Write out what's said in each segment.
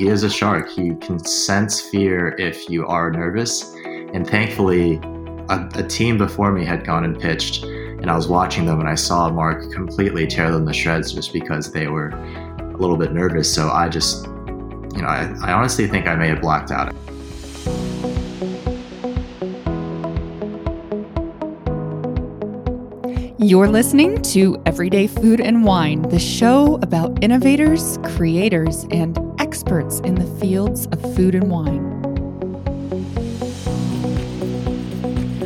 he is a shark. He can sense fear if you are nervous. And thankfully, a, a team before me had gone and pitched, and I was watching them, and I saw Mark completely tear them to shreds just because they were a little bit nervous. So I just, you know, I, I honestly think I may have blacked out. You're listening to Everyday Food and Wine, the show about innovators, creators, and experts in the fields of food and wine.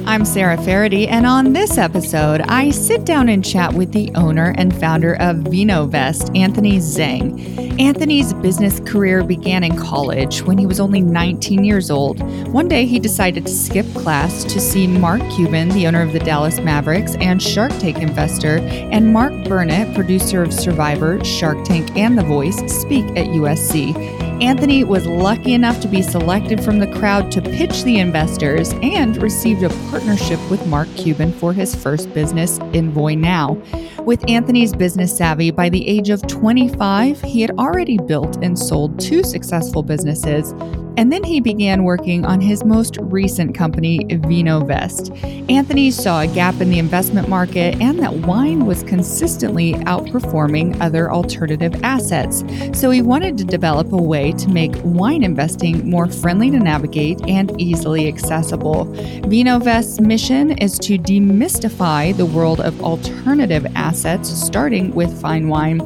I'm Sarah Faraday, and on this episode, I sit down and chat with the owner and founder of VinoVest, Anthony Zhang. Anthony's business career began in college when he was only 19 years old. One day, he decided to skip class to see Mark Cuban, the owner of the Dallas Mavericks and Shark Tank investor, and Mark Burnett, producer of Survivor, Shark Tank, and The Voice, speak at USC. Anthony was lucky enough to be selected from the crowd to pitch the investors and received a partnership with Mark Cuban for his first business, Envoy Now. With Anthony's business savvy, by the age of 25, he had already built and sold two successful businesses and then he began working on his most recent company, VinoVest. Anthony saw a gap in the investment market and that wine was consistently outperforming other alternative assets. So he wanted to develop a way to make wine investing more friendly to navigate and easily accessible. VinoVest's mission is to demystify the world of alternative assets, starting with fine wine.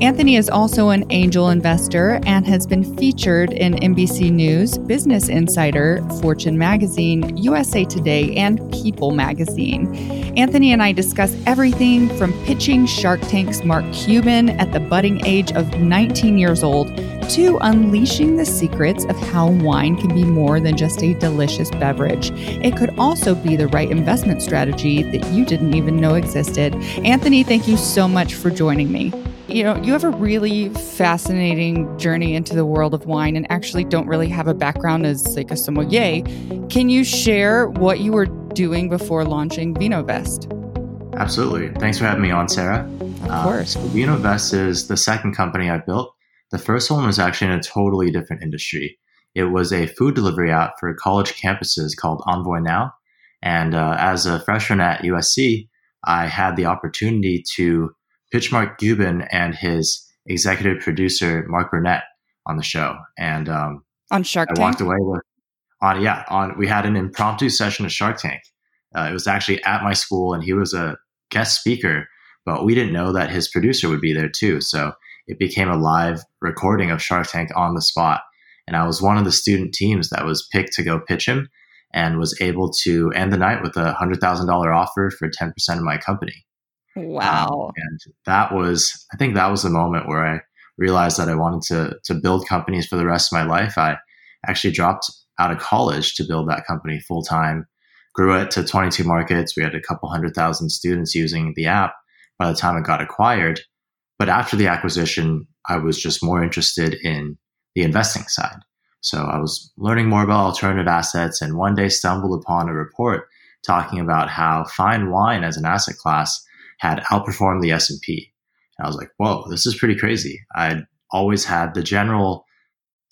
Anthony is also an angel investor and has been featured in NBC News News, Business Insider, Fortune Magazine, USA Today, and People Magazine. Anthony and I discuss everything from pitching Shark Tank's Mark Cuban at the budding age of 19 years old to unleashing the secrets of how wine can be more than just a delicious beverage. It could also be the right investment strategy that you didn't even know existed. Anthony, thank you so much for joining me you know, you have a really fascinating journey into the world of wine and actually don't really have a background as like a sommelier. Can you share what you were doing before launching VinoVest? Absolutely. Thanks for having me on, Sarah. Of uh, course. So VinoVest is the second company I built. The first one was actually in a totally different industry. It was a food delivery app for college campuses called Envoy Now. And uh, as a freshman at USC, I had the opportunity to pitch Mark Cuban and his executive producer Mark Burnett on the show, and um, on Shark I Tank. walked away with on yeah on we had an impromptu session of Shark Tank. Uh, it was actually at my school, and he was a guest speaker, but we didn't know that his producer would be there too. So it became a live recording of Shark Tank on the spot, and I was one of the student teams that was picked to go pitch him, and was able to end the night with a hundred thousand dollar offer for ten percent of my company. Wow. Um, and that was, I think that was the moment where I realized that I wanted to, to build companies for the rest of my life. I actually dropped out of college to build that company full time, grew it to 22 markets. We had a couple hundred thousand students using the app by the time it got acquired. But after the acquisition, I was just more interested in the investing side. So I was learning more about alternative assets and one day stumbled upon a report talking about how fine wine as an asset class had outperformed the S&P. And I was like, whoa, this is pretty crazy. I'd always had the general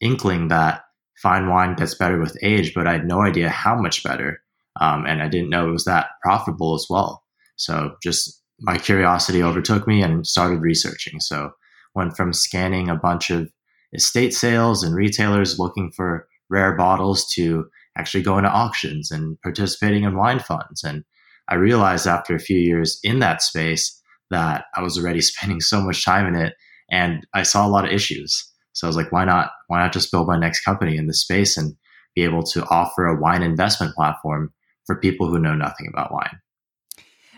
inkling that fine wine gets better with age, but I had no idea how much better. Um, and I didn't know it was that profitable as well. So just my curiosity overtook me and started researching. So went from scanning a bunch of estate sales and retailers looking for rare bottles to actually going to auctions and participating in wine funds and I realized after a few years in that space that I was already spending so much time in it and I saw a lot of issues. So I was like, why not, why not just build my next company in this space and be able to offer a wine investment platform for people who know nothing about wine?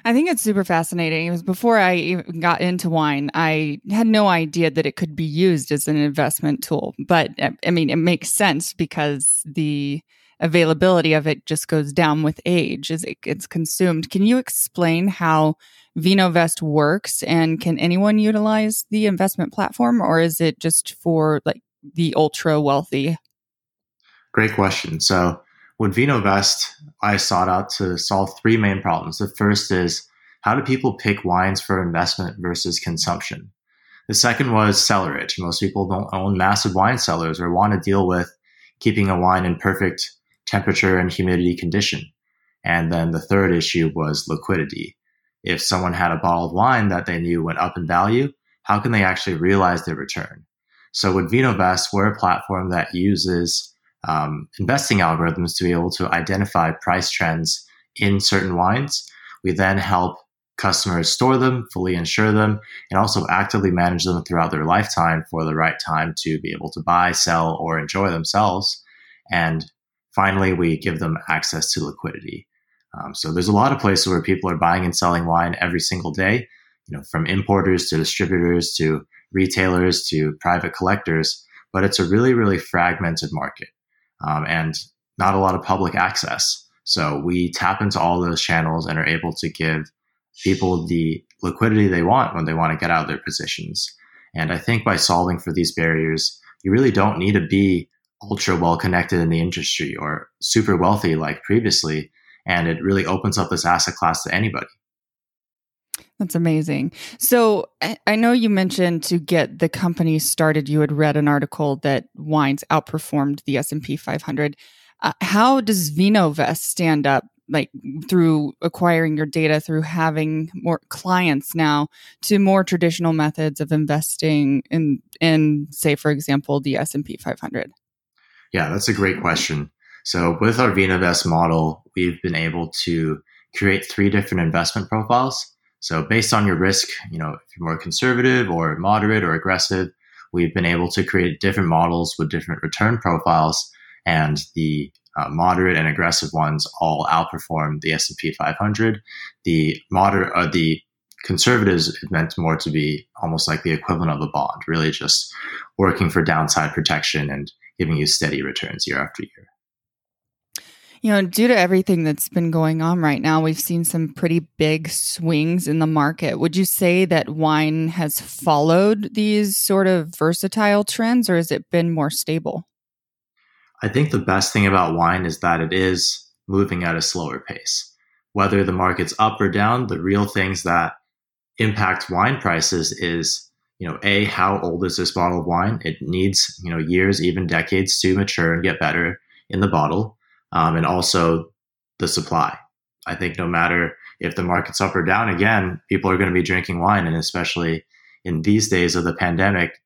I think it's super fascinating. It was before I even got into wine, I had no idea that it could be used as an investment tool. But eh, I mean, it makes sense because the availability of it just goes down with age as it gets consumed. Can you explain how VinoVest works and can anyone utilize the investment platform or is it just for like the ultra wealthy? Great question. So with VinoVest, I sought out to solve three main problems. The first is how do people pick wines for investment versus consumption? The second was cellarage. Most people don't own massive wine cellars or want to deal with keeping a wine in perfect temperature and humidity condition. And then the third issue was liquidity. If someone had a bottle of wine that they knew went up in value, how can they actually realize their return? So with VinoVest, we're a platform that uses um, investing algorithms to be able to identify price trends in certain wines. We then help customers store them, fully insure them, and also actively manage them throughout their lifetime for the right time to be able to buy, sell, or enjoy themselves. And finally, we give them access to liquidity. Um, so there's a lot of places where people are buying and selling wine every single day, you know, from importers to distributors to retailers to private collectors. But it's a really, really fragmented market um, and not a lot of public access. So we tap into all those channels and are able to give people the liquidity they want when they want to get out of their positions. And I think by solving for these barriers, you really don't need to be ultra well connected in the industry or super wealthy like previously. And it really opens up this asset class to anybody. That's amazing. So I know you mentioned to get the company started, you had read an article that wines outperformed the S and P 500. Uh, how does VinoVest stand up, like through acquiring your data, through having more clients now, to more traditional methods of investing in, in say, for example, the S and P 500? Yeah, that's a great question. So with our VinoVest model, we've been able to create three different investment profiles. So based on your risk, you know, if you're more conservative or moderate or aggressive, we've been able to create different models with different return profiles and the uh, moderate and aggressive ones all outperform the S&P 500. The moderate, uh, the conservatives meant more to be almost like the equivalent of a bond, really just working for downside protection and giving you steady returns year after year. You know, due to everything that's been going on right now, we've seen some pretty big swings in the market. Would you say that wine has followed these sort of versatile trends or has it been more stable? I think the best thing about wine is that it is moving at a slower pace. Whether the market's up or down, the real things that impact wine prices is you know, a how old is this bottle of wine? It needs you know years, even decades, to mature and get better in the bottle, um, and also the supply. I think no matter if the market's up or down, again, people are going to be drinking wine, and especially in these days of the pandemic,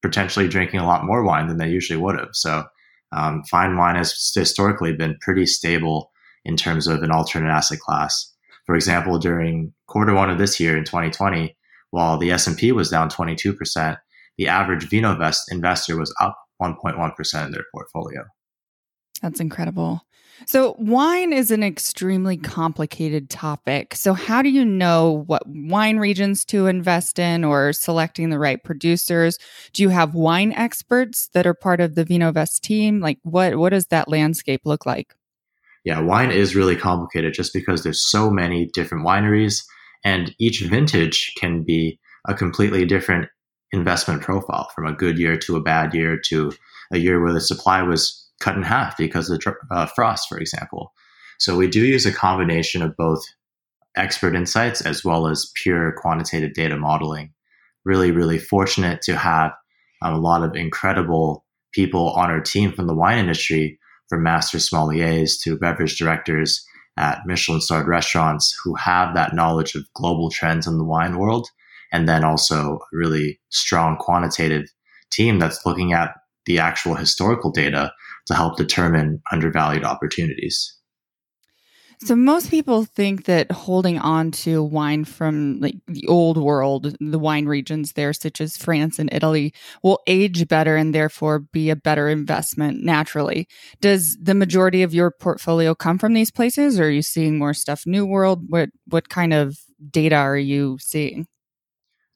potentially drinking a lot more wine than they usually would have. So, um, fine wine has historically been pretty stable in terms of an alternate asset class. For example, during quarter one of this year in 2020, while the S&P was down 22%, the average VinoVest investor was up 1.1% in their portfolio. That's incredible. So, wine is an extremely complicated topic. So, how do you know what wine regions to invest in or selecting the right producers? Do you have wine experts that are part of the VinoVest team? Like, what, what does that landscape look like? Yeah, wine is really complicated just because there's so many different wineries and each vintage can be a completely different investment profile from a good year to a bad year to a year where the supply was cut in half because of uh, frost, for example. So we do use a combination of both expert insights as well as pure quantitative data modeling. Really, really fortunate to have um, a lot of incredible people on our team from the wine industry, from master sommeliers to beverage directors at Michelin starred restaurants who have that knowledge of global trends in the wine world. And then also a really strong quantitative team that's looking at the actual historical data to help determine undervalued opportunities. So most people think that holding on to wine from like the old world, the wine regions there, such as France and Italy, will age better and therefore be a better investment naturally. Does the majority of your portfolio come from these places, or are you seeing more stuff new world? What what kind of data are you seeing?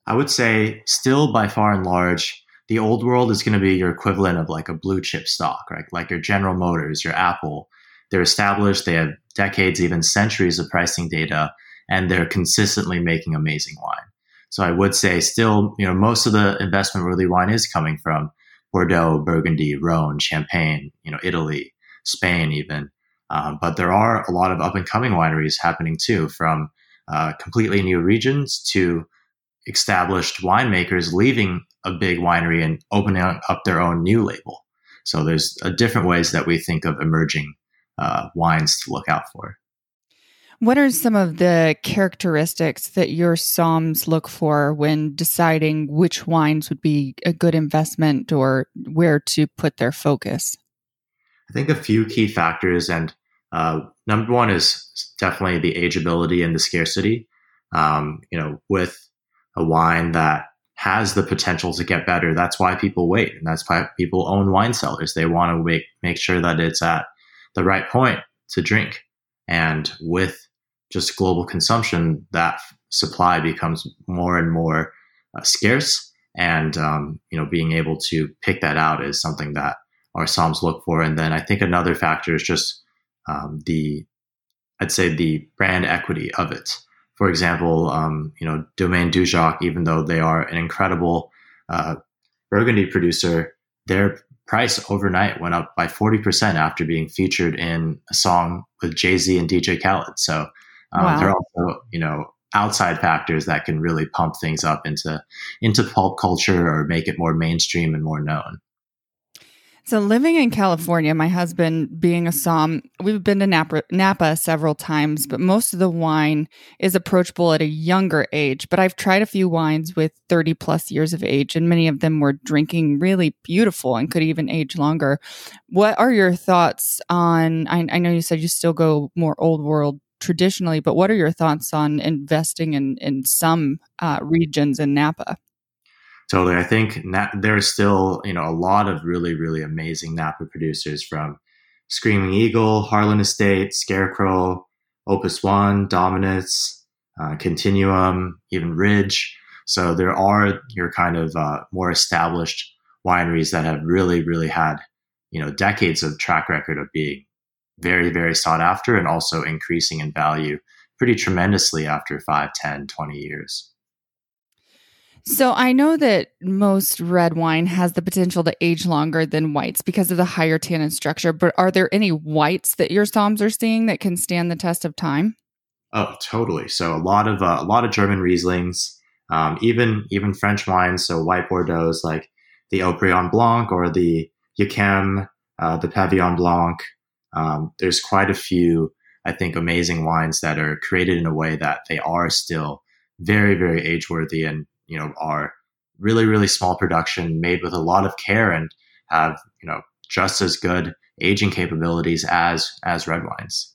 I would say still by far and large, the old world is going to be your equivalent of like a blue chip stock, right? Like your General Motors, your Apple. They're established. They have decades, even centuries of pricing data, and they're consistently making amazing wine. So I would say still, you know, most of the investment worthy wine is coming from Bordeaux, Burgundy, Rhone, Champagne, you know, Italy, Spain, even. Um, but there are a lot of up and coming wineries happening too, from uh, completely new regions to established winemakers leaving a big winery and opening up their own new label. So there's uh, different ways that we think of emerging uh, wines to look out for. What are some of the characteristics that your somms look for when deciding which wines would be a good investment or where to put their focus? I think a few key factors, and uh, number one is definitely the ageability and the scarcity. Um, you know, with a wine that has the potential to get better. That's why people wait, and that's why people own wine cellars. They want to make make sure that it's at the right point to drink. And with just global consumption, that supply becomes more and more uh, scarce. And um, you know, being able to pick that out is something that our somms look for. And then I think another factor is just um, the, I'd say the brand equity of it for example, um, you know, Domaine Dujac, even though they are an incredible uh, Burgundy producer, their price overnight went up by 40% after being featured in a song with Jay Z and DJ Khaled. So um, wow. there are also, you know, outside factors that can really pump things up into into pulp culture or make it more mainstream and more known. So, living in California, my husband being a som, we've been to Napa, Napa, several times, but most of the wine is approachable at a younger age. But I've tried a few wines with 30 plus years of age, and many of them were drinking really beautiful and could even age longer. What are your thoughts on? I, I know you said you still go more old world traditionally, but what are your thoughts on investing in, in some uh, regions in Napa? Totally. I think there's still, you know, a lot of really, really amazing Napa producers from Screaming Eagle, Harlan Estate, Scarecrow, Opus One, Dominus, uh, Continuum, even Ridge. So there are your kind of uh, more established wineries that have really, really had, you know, decades of track record of being very, very sought after and also increasing in value pretty tremendously after 5, 10, 20 years. So I know that most red wine has the potential to age longer than whites because of the higher tannin structure, but are there any whites that your somms are seeing that can stand the test of time? Oh, totally. So a lot of uh, a lot of German Rieslings, um, even even French wines, so white Bordeaux like the Haut-Brion Blanc or the Yquem, uh, the Pavillon Blanc. Um, there's quite a few, I think, amazing wines that are created in a way that they are still very, very age worthy and you know are really really small production made with a lot of care and have you know just as good aging capabilities as as red wines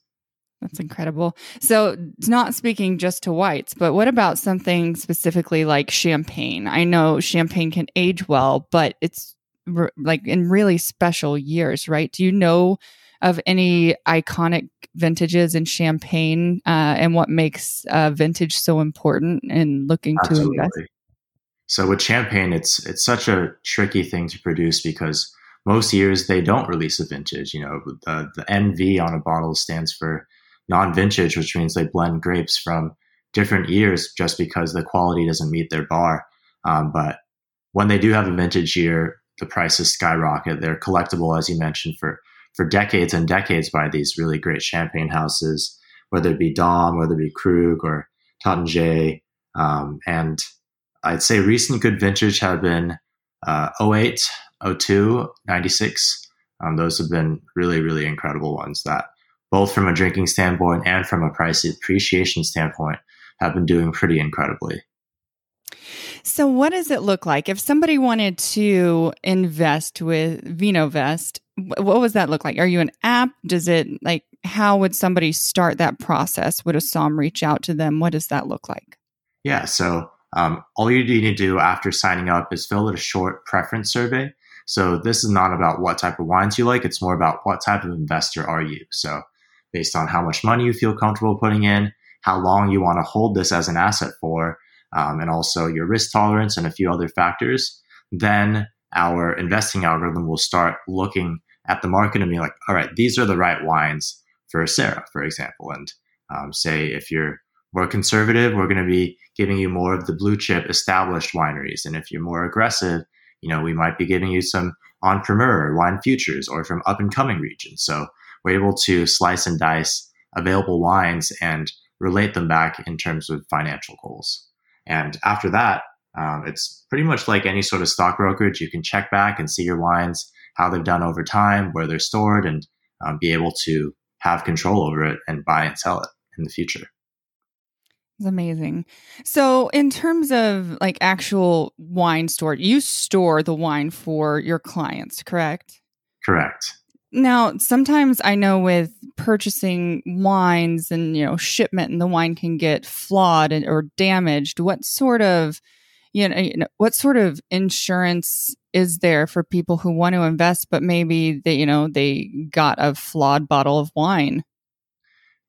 that's incredible. So, it's not speaking just to whites, but what about something specifically like champagne? I know champagne can age well, but it's re- like in really special years, right? Do you know of any iconic vintages in champagne uh, and what makes uh, vintage so important in looking Absolutely. to invest? So with champagne, it's it's such a tricky thing to produce because most years they don't release a vintage. You know, the, the NV on a bottle stands for non-vintage, which means they blend grapes from different years just because the quality doesn't meet their bar. Um, but when they do have a vintage year, the prices skyrocket. They're collectible, as you mentioned, for for decades and decades by these really great champagne houses, whether it be Dom, whether it be Krug or Taittinger. Um, and I'd say recent good vintage have been uh, 08, 02, 96. Um, those have been really, really incredible ones that both from a drinking standpoint and from a price appreciation standpoint have been doing pretty incredibly. So, what does it look like if somebody wanted to invest with VinoVest? What does that look like? Are you an app? Does it like how would somebody start that process? Would a SOM reach out to them? What does that look like? Yeah, so um, all you need to do after signing up is fill out a short preference survey. So this is not about what type of wines you like; it's more about what type of investor are you. So based on how much money you feel comfortable putting in, how long you want to hold this as an asset for, um, and also your risk tolerance and a few other factors, then our investing algorithm will start looking at the market and be like, all right, these are the right wines for Sarah, for example. And um, say if you're more conservative, we're going to be giving you more of the blue chip established wineries. And if you're more aggressive, you know, we might be giving you some premier wine futures or from up and coming regions. So we're able to slice and dice available wines and relate them back in terms of financial goals. And after that, um, it's pretty much like any sort of stock brokerage. You can check back and see your wines, how they've done over time, where they're stored, and um, be able to have control over it and buy and sell it in the future. It's amazing. So, in terms of like actual wine storage, you store the wine for your clients, correct? Correct. Now, sometimes I know with purchasing wines and you know shipment, and the wine can get flawed and, or damaged. What sort of you know, you know what sort of insurance is there for people who want to invest, but maybe they you know they got a flawed bottle of wine?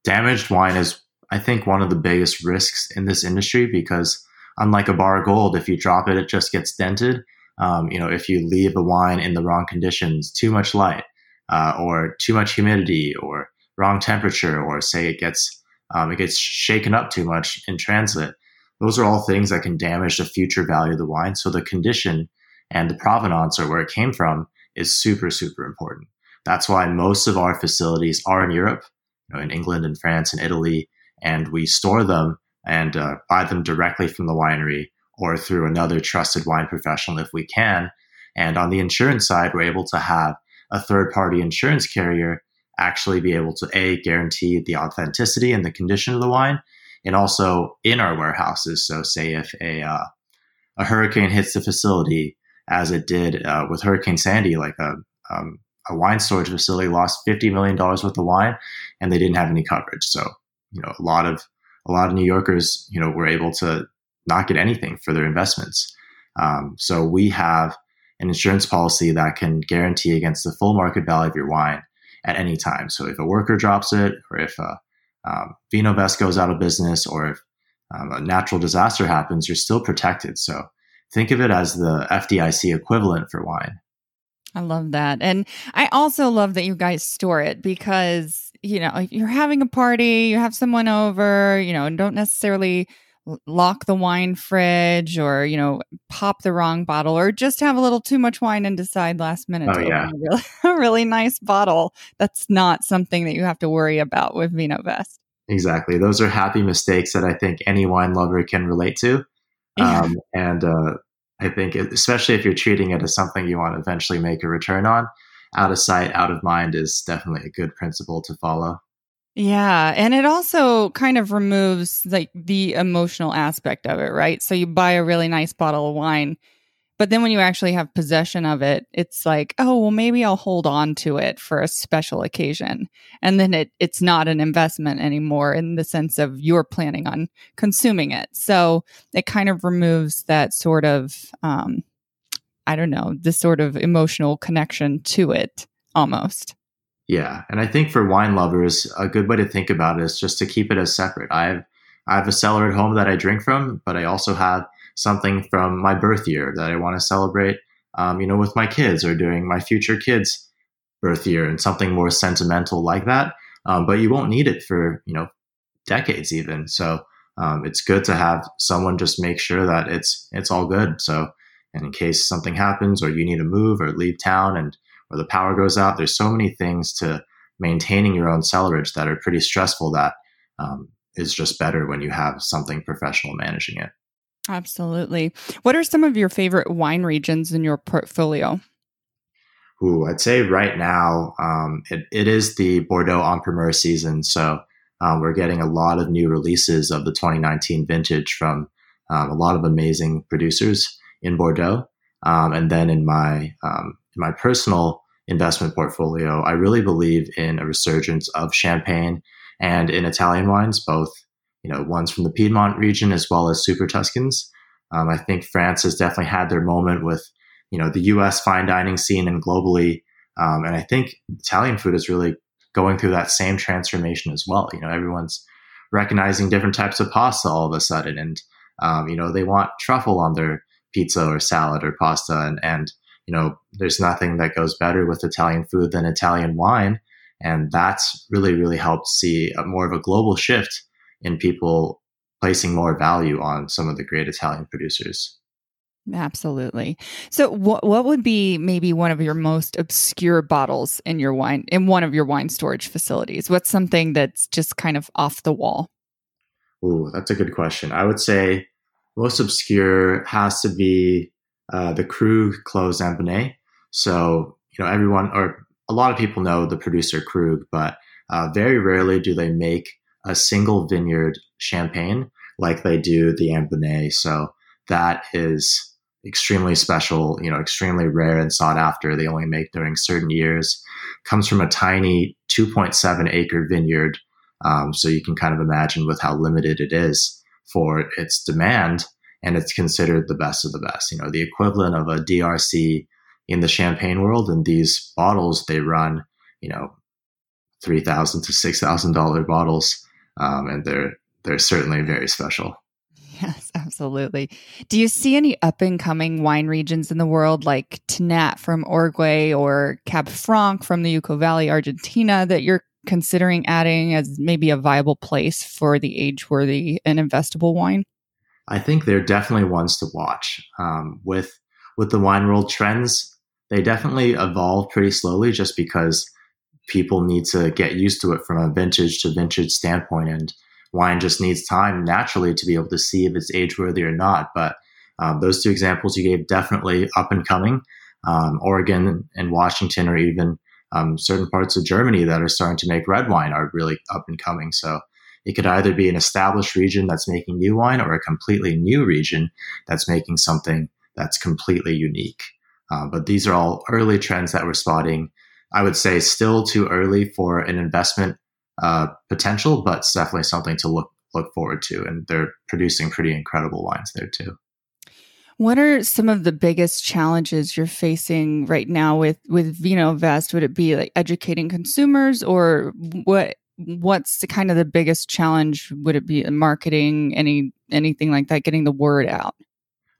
Damaged wine is I think, one of the biggest risks in this industry because, unlike a bar of gold, if you drop it, it just gets dented. Um, you know, if you leave a wine in the wrong conditions, too much light, uh, or too much humidity, or wrong temperature, or say it gets um, it gets shaken up too much in transit, those are all things that can damage the future value of the wine. So the condition and the provenance or where it came from is super super important. That's why most of our facilities are in Europe, you know, in England and France and Italy and we store them and uh, buy them directly from the winery or through another trusted wine professional if we can. And on the insurance side, we're able to have a third party insurance carrier actually be able to A, guarantee the authenticity and the condition of the wine, and also in our warehouses. So, say if a, uh, a hurricane hits the facility, as it did uh, with Hurricane Sandy, like a, um, a wine storage facility lost $50 million worth of wine and they didn't have any coverage. So, you know a lot of a lot of New Yorkers you know were able to not get anything for their investments. Um, so we have an insurance policy that can guarantee against the full market value of your wine at any time. So if a worker drops it, or if a um, VinoVest goes out of business, or if um, a natural disaster happens, you're still protected. So think of it as the FDIC equivalent for wine. I love that. And I also love that you guys store it because you know, you're having a party, you have someone over, you know, and don't necessarily lock the wine fridge or, you know, pop the wrong bottle or just have a little too much wine and decide last minute oh, yeah. a really, a really nice bottle. That's not something that you have to worry about with VinoVest. Exactly. Those are happy mistakes that I think any wine lover can relate to. Yeah. Um, and uh, I think, especially if you're treating it as something you want to eventually make a return on, out of sight, out of mind is definitely a good principle to follow. Yeah, and it also kind of removes like the emotional aspect of it, right? So you buy a really nice bottle of wine, but then when you actually have possession of it, it's like, oh, well maybe I'll hold on to it for a special occasion. And then it it's not an investment anymore in the sense of you're planning on consuming it. So it kind of removes that sort of um I don't know, this sort of emotional connection to it almost. Yeah. And I think for wine lovers, a good way to think about it is just to keep it as separate. I have I have a cellar at home that I drink from, but I also have something from my birth year that I want to celebrate, um, you know, with my kids or during my future kids' birth year and something more sentimental like that. Um, but you won't need it for, you know, decades even. So um, it's good to have someone just make sure that it's it's all good. So and in case something happens or you need to move or leave town and or the power goes out, there's so many things to maintaining your own cellarage that are pretty stressful that um, is just better when you have something professional managing it. Absolutely. What are some of your favorite wine regions in your portfolio? Ooh, I'd say right now um, it, it is the Bordeaux en primeur season. So um, we're getting a lot of new releases of the 2019 vintage from um, a lot of amazing producers in Bordeaux. Um, and then in my um, in my personal investment portfolio, I really believe in a resurgence of champagne and in Italian wines, both you know ones from the Piedmont region as well as Super Tuscans. Um, I think France has definitely had their moment with you know the U.S. fine dining scene and globally, um, and I think Italian food is really going through that same transformation as well. You know, everyone's recognizing different types of pasta all of a sudden, and um, you know they want truffle on their pizza or salad or pasta and and you know there's nothing that goes better with Italian food than Italian wine and that's really really helped see a, more of a global shift in people placing more value on some of the great Italian producers. Absolutely. So what what would be maybe one of your most obscure bottles in your wine in one of your wine storage facilities? What's something that's just kind of off the wall? Ooh, that's a good question. I would say most obscure has to be uh, the Krug Clos d'Ambonnay. So, you know, everyone or a lot of people know the producer Krug, but uh, very rarely do they make a single vineyard champagne like they do the Ambonnay. So that is extremely special, you know, extremely rare and sought after. They only make during certain years. Comes from a tiny 2.7 acre vineyard. Um, so you can kind of imagine with how limited it is for its demand, and it's considered the best of the best. You know, the equivalent of a DRC in the champagne world. And these bottles, they run, you know, 3,000 to six thousand dollar bottles, um, and they're they're certainly very special. Yes, absolutely. Do you see any up and coming wine regions in the world like Tannat from Uruguay or Cab Franc from the Uco Valley, Argentina, that you're considering adding as maybe a viable place for the age worthy and investable wine? I think they're definitely ones to watch. Um, with with the wine world trends, they definitely evolve pretty slowly, just because people need to get used to it from a vintage to vintage standpoint and wine just needs time naturally to be able to see if it's age worthy or not. But um, those two examples you gave definitely up and coming. Um, Oregon and Washington, or even um, certain parts of Germany that are starting to make red wine, are really up and coming. So it could either be an established region that's making new wine, or a completely new region that's making something that's completely unique. Uh, but these are all early trends that we're spotting. I would say still too early for an investment uh, potential, but it's definitely something to look look forward to. And they're producing pretty incredible wines there too. What are some of the biggest challenges you're facing right now with with Vino Vest? Would it be like educating consumers, or what? What's the kind of the biggest challenge? Would it be marketing, any anything like that, getting the word out?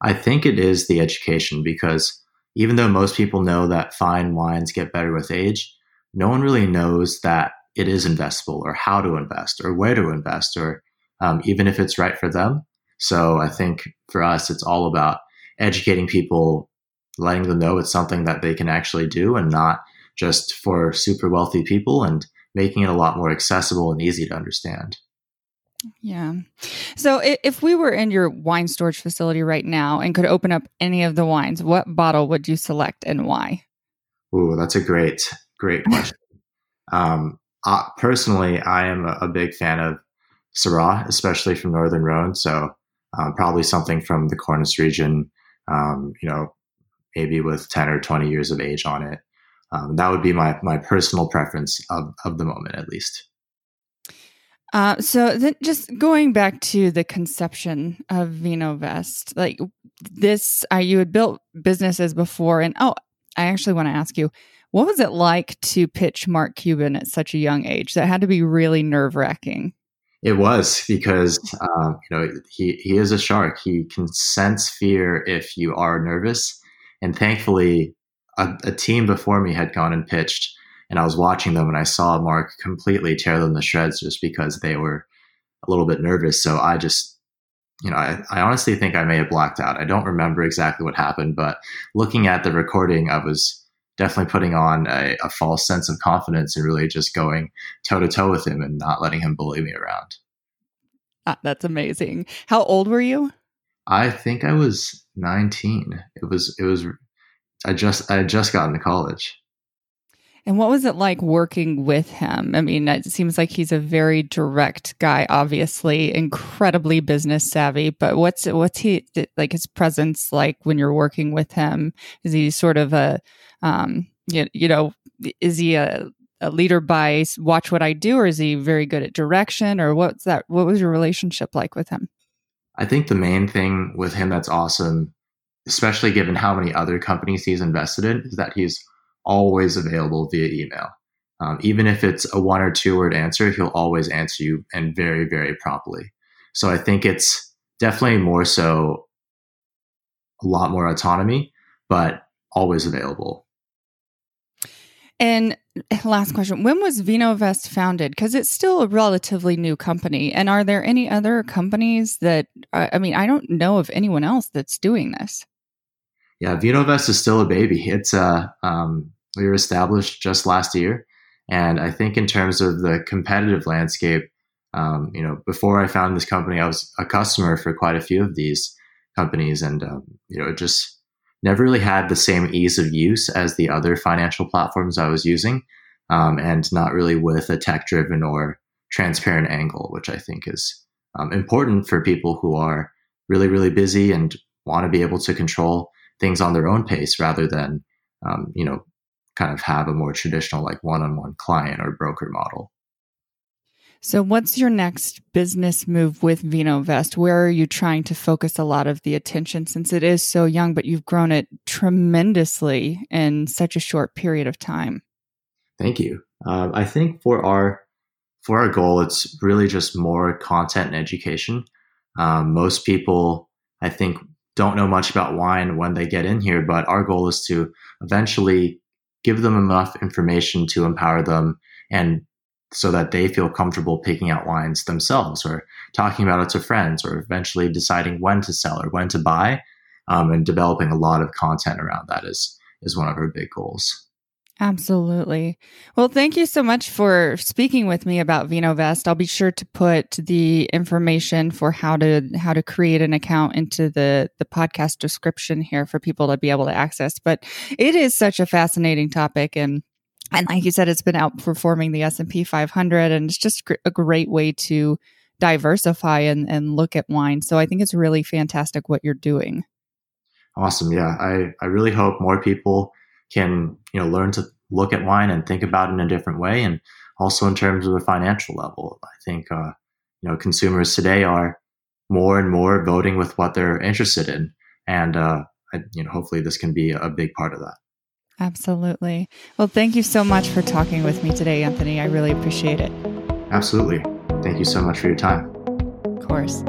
I think it is the education because even though most people know that fine wines get better with age, no one really knows that it is investable or how to invest or where to invest or um, even if it's right for them. So I think for us, it's all about educating people, letting them know it's something that they can actually do and not just for super wealthy people and making it a lot more accessible and easy to understand. Yeah. So if we were in your wine storage facility right now and could open up any of the wines, what bottle would you select and why? Ooh, that's a great, great question. um, uh, personally, I am a, a, big fan of Syrah, especially from Northern Rhone. So um, probably something from the Cornas region, um, you know, maybe with 10 or 20 years of age on it. Um, that would be my, my personal preference of, of the moment, at least. Uh, so then just going back to the conception of VinoVest, like this, uh, you had built businesses before and, oh, I actually want to ask you, what was it like to pitch Mark Cuban at such a young age? That had to be really nerve wracking. It was because um, you know he he is a shark. He can sense fear if you are nervous, and thankfully, a, a, team before me had gone and pitched, and I was watching them, and I saw Mark completely tear them to shreds just because they were a little bit nervous. So I just, you know, I, I honestly think I may have blacked out. I don't remember exactly what happened, but looking at the recording, I was definitely putting on a, a false sense of confidence and really just going toe to toe with him and not letting him bully me around. Ah, that's amazing. How old were you? I think I was 19. It was, it was, I just, I had just gotten to college. And what was it like working with him? I mean, it seems like he's a very direct guy, obviously incredibly business savvy, but what's what's he like his presence like when you're working with him? Is he sort of a um, you, you know, is he a, a leader by watch what I do, or is he very good at direction, or what's that? What was your relationship like with him? I think the main thing with him that's awesome, especially given how many other companies he's invested in, is that he's always available via email. Um, even if it's a one or two word answer, he'll always answer you and very, very promptly. So I think it's definitely more so a lot more autonomy, but always available. And last question When was VinoVest founded? Because it's still a relatively new company. And are there any other companies that, I mean, I don't know of anyone else that's doing this. Yeah, VinoVest is still a baby. It's, uh, um, we were established just last year. And I think in terms of the competitive landscape, um, you know, before I found this company, I was a customer for quite a few of these. companies, and um, you know, it just never really had the same ease of use as the other financial platforms I was using, um, and not really with a tech driven or transparent angle, which I think is um, important for people who are really, really busy and want to be able to control things on their own pace rather than, um, you know, kind of have a more traditional like one on one client or broker model. So, what's your next business move with VinoVest? Where are you trying to focus a lot of the attention since it is so young, but you've grown it tremendously in such a short period of time? Thank you. Uh, I think for our for our goal, it's really just more content and education. Um, most people, I think, don't know much about wine when they get in here, but our goal is to eventually give them enough information to empower them and so that they feel comfortable picking out wines themselves or talking about it to friends or eventually deciding when to sell or when to buy um, and developing a lot of content around that is is one of our big goals Absolutely. Well, thank you so much for speaking with me about VinoVest. I'll be sure to put the information for how to how to create an account into the the podcast description here for people to be able to access. But it is such a fascinating topic and and like you said, it's been outperforming the S and P 500, and it's just a great way to diversify and, and look at wine. So I think it's really fantastic what you're doing. Awesome. Yeah, I I really hope more people can you know learn to look at wine and think about it in a different way, and also in terms of a financial level. I think uh, you know consumers today are more and more voting with what they're interested in, and uh, I, you know hopefully this can be a big part of that. Absolutely. Well, thank you so much for talking with me today, Anthony. I really appreciate it. Absolutely. Thank you so much for your time. Of course.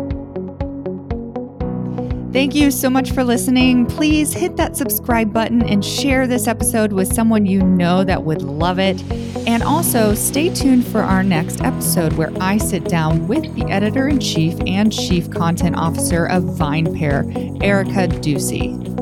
Thank you so much for listening. Please hit that subscribe button and share this episode with someone you know that would love it. And also stay tuned for our next episode where I sit down with the editor in chief and chief content officer of VinePair, Erica Duecy.